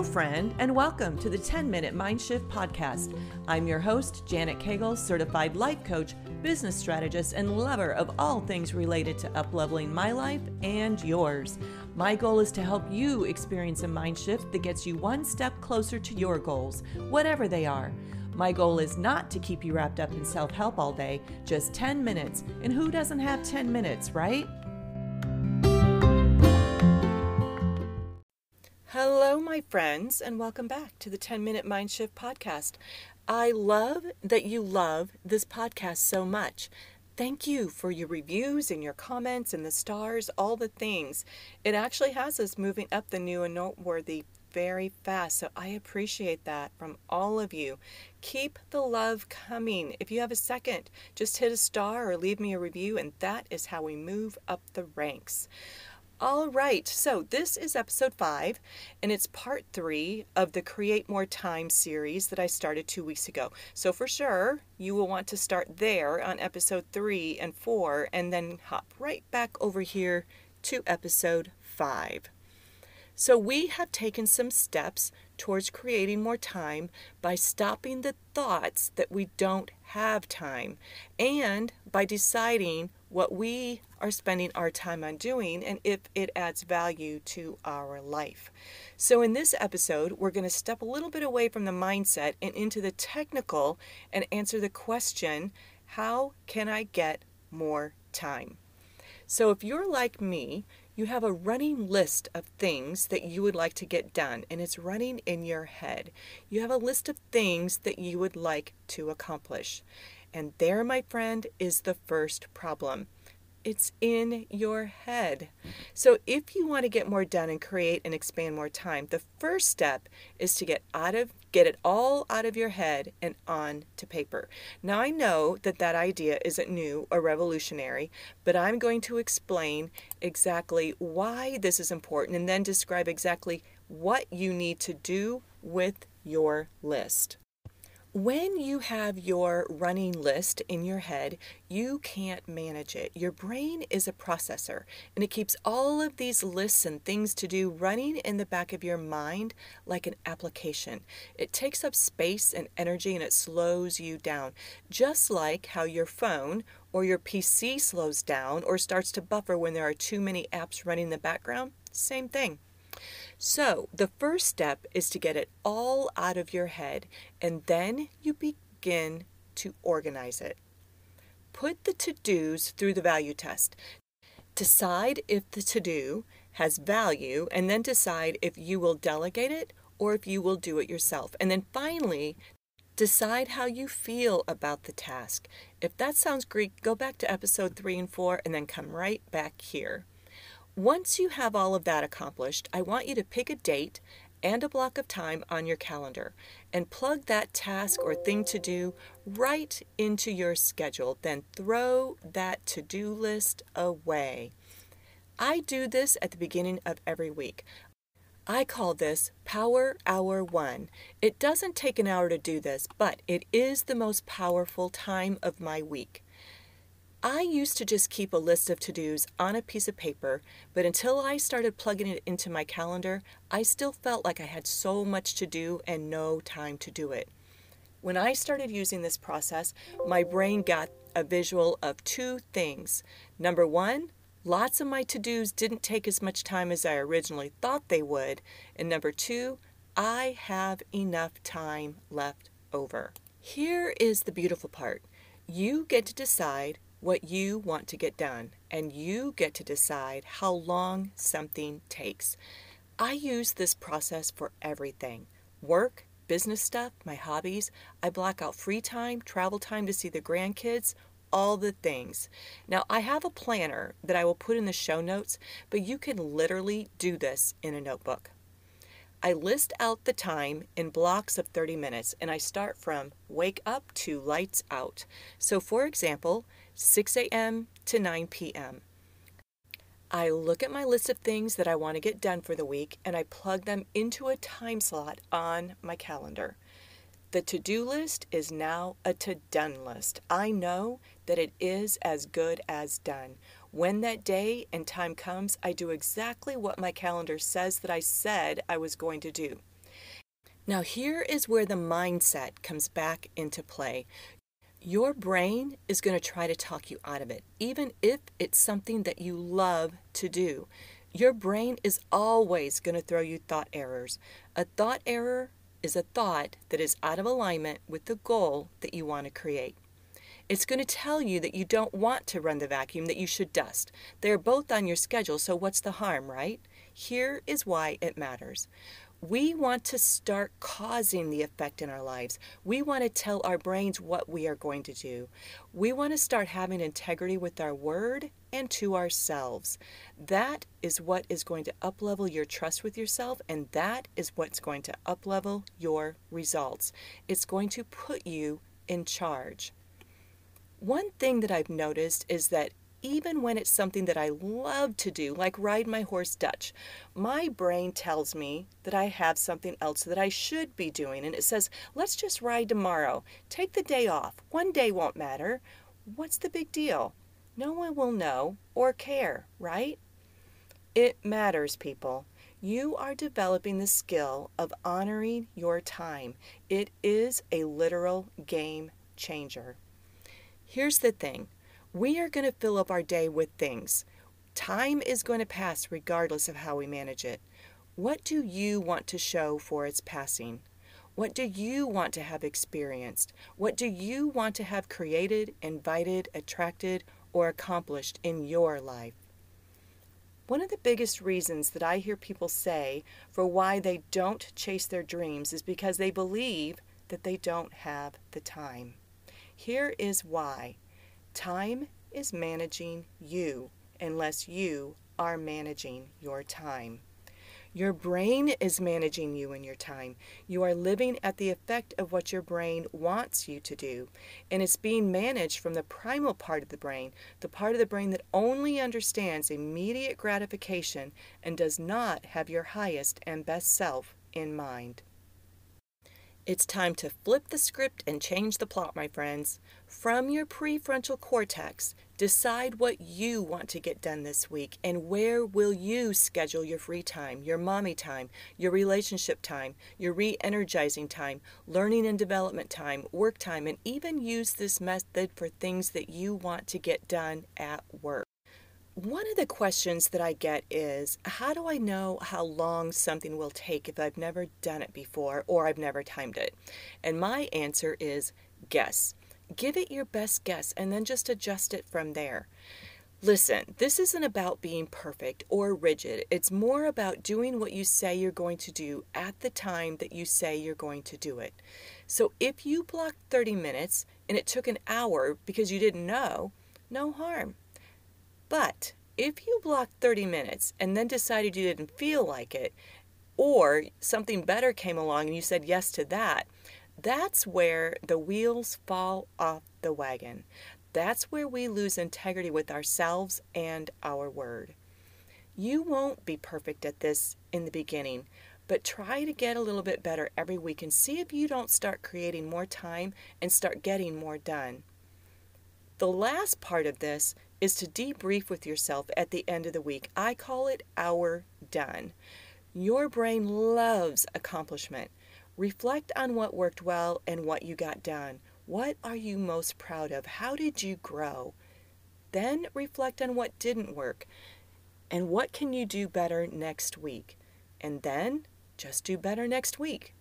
Hello, friend, and welcome to the 10 Minute Mind Shift Podcast. I'm your host, Janet Cagle, certified life coach, business strategist, and lover of all things related to upleveling my life and yours. My goal is to help you experience a mind shift that gets you one step closer to your goals, whatever they are. My goal is not to keep you wrapped up in self help all day, just 10 minutes. And who doesn't have 10 minutes, right? Hello, my friends, and welcome back to the 10 Minute Mind Shift Podcast. I love that you love this podcast so much. Thank you for your reviews and your comments and the stars, all the things. It actually has us moving up the new and noteworthy very fast. So I appreciate that from all of you. Keep the love coming. If you have a second, just hit a star or leave me a review, and that is how we move up the ranks. All right, so this is episode five, and it's part three of the Create More Time series that I started two weeks ago. So, for sure, you will want to start there on episode three and four, and then hop right back over here to episode five. So, we have taken some steps towards creating more time by stopping the thoughts that we don't have time and by deciding what we are spending our time on doing and if it adds value to our life. So, in this episode, we're going to step a little bit away from the mindset and into the technical and answer the question how can I get more time? So, if you're like me, you have a running list of things that you would like to get done, and it's running in your head. You have a list of things that you would like to accomplish. And there, my friend, is the first problem. It's in your head. So, if you want to get more done and create and expand more time, the first step is to get out of get it all out of your head and on to paper. Now, I know that that idea isn't new or revolutionary, but I'm going to explain exactly why this is important and then describe exactly what you need to do with your list. When you have your running list in your head, you can't manage it. Your brain is a processor and it keeps all of these lists and things to do running in the back of your mind like an application. It takes up space and energy and it slows you down, just like how your phone or your PC slows down or starts to buffer when there are too many apps running in the background. Same thing. So, the first step is to get it all out of your head, and then you begin to organize it. Put the to dos through the value test. Decide if the to do has value, and then decide if you will delegate it or if you will do it yourself. And then finally, decide how you feel about the task. If that sounds Greek, go back to episode three and four and then come right back here. Once you have all of that accomplished, I want you to pick a date and a block of time on your calendar and plug that task or thing to do right into your schedule. Then throw that to do list away. I do this at the beginning of every week. I call this Power Hour 1. It doesn't take an hour to do this, but it is the most powerful time of my week. I used to just keep a list of to dos on a piece of paper, but until I started plugging it into my calendar, I still felt like I had so much to do and no time to do it. When I started using this process, my brain got a visual of two things. Number one, lots of my to dos didn't take as much time as I originally thought they would. And number two, I have enough time left over. Here is the beautiful part you get to decide what you want to get done, and you get to decide how long something takes. I use this process for everything work, business stuff, my hobbies. I block out free time, travel time to see the grandkids, all the things. Now, I have a planner that I will put in the show notes, but you can literally do this in a notebook. I list out the time in blocks of 30 minutes and I start from wake up to lights out. So, for example, 6 a.m. to 9 p.m. I look at my list of things that I want to get done for the week and I plug them into a time slot on my calendar. The to do list is now a to done list. I know that it is as good as done. When that day and time comes, I do exactly what my calendar says that I said I was going to do. Now, here is where the mindset comes back into play. Your brain is going to try to talk you out of it, even if it's something that you love to do. Your brain is always going to throw you thought errors. A thought error is a thought that is out of alignment with the goal that you want to create. It's going to tell you that you don't want to run the vacuum, that you should dust. They're both on your schedule, so what's the harm, right? Here is why it matters. We want to start causing the effect in our lives. We want to tell our brains what we are going to do. We want to start having integrity with our word and to ourselves. That is what is going to uplevel your trust with yourself, and that is what's going to uplevel your results. It's going to put you in charge. One thing that I've noticed is that even when it's something that I love to do, like ride my horse Dutch, my brain tells me that I have something else that I should be doing. And it says, let's just ride tomorrow. Take the day off. One day won't matter. What's the big deal? No one will know or care, right? It matters, people. You are developing the skill of honoring your time. It is a literal game changer. Here's the thing we are going to fill up our day with things. Time is going to pass regardless of how we manage it. What do you want to show for its passing? What do you want to have experienced? What do you want to have created, invited, attracted, or accomplished in your life? One of the biggest reasons that I hear people say for why they don't chase their dreams is because they believe that they don't have the time. Here is why Time is managing you unless you are managing your time. Your brain is managing you and your time. You are living at the effect of what your brain wants you to do. And it's being managed from the primal part of the brain, the part of the brain that only understands immediate gratification and does not have your highest and best self in mind. It's time to flip the script and change the plot, my friends. From your prefrontal cortex, decide what you want to get done this week and where will you schedule your free time, your mommy time, your relationship time, your re energizing time, learning and development time, work time, and even use this method for things that you want to get done at work. One of the questions that I get is how do I know how long something will take if I've never done it before or I've never timed it? And my answer is guess. Give it your best guess and then just adjust it from there. Listen, this isn't about being perfect or rigid. It's more about doing what you say you're going to do at the time that you say you're going to do it. So if you blocked 30 minutes and it took an hour because you didn't know, no harm. But if you blocked 30 minutes and then decided you didn't feel like it, or something better came along and you said yes to that, that's where the wheels fall off the wagon. That's where we lose integrity with ourselves and our word. You won't be perfect at this in the beginning, but try to get a little bit better every week and see if you don't start creating more time and start getting more done. The last part of this is to debrief with yourself at the end of the week. I call it hour done. Your brain loves accomplishment. Reflect on what worked well and what you got done. What are you most proud of? How did you grow? Then reflect on what didn't work and what can you do better next week. And then just do better next week.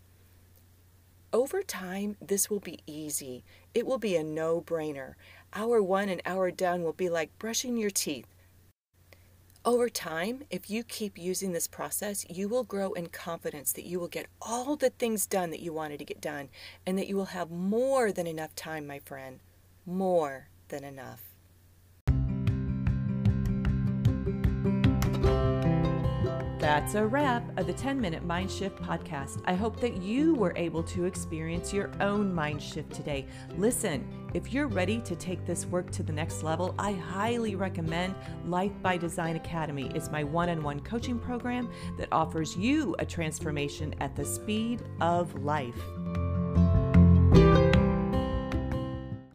Over time, this will be easy. It will be a no brainer. Hour one and hour done will be like brushing your teeth. Over time, if you keep using this process, you will grow in confidence that you will get all the things done that you wanted to get done and that you will have more than enough time, my friend. More than enough. That's a wrap of the 10 Minute Mind Shift podcast. I hope that you were able to experience your own mind shift today. Listen, if you're ready to take this work to the next level, I highly recommend Life by Design Academy. It's my one on one coaching program that offers you a transformation at the speed of life.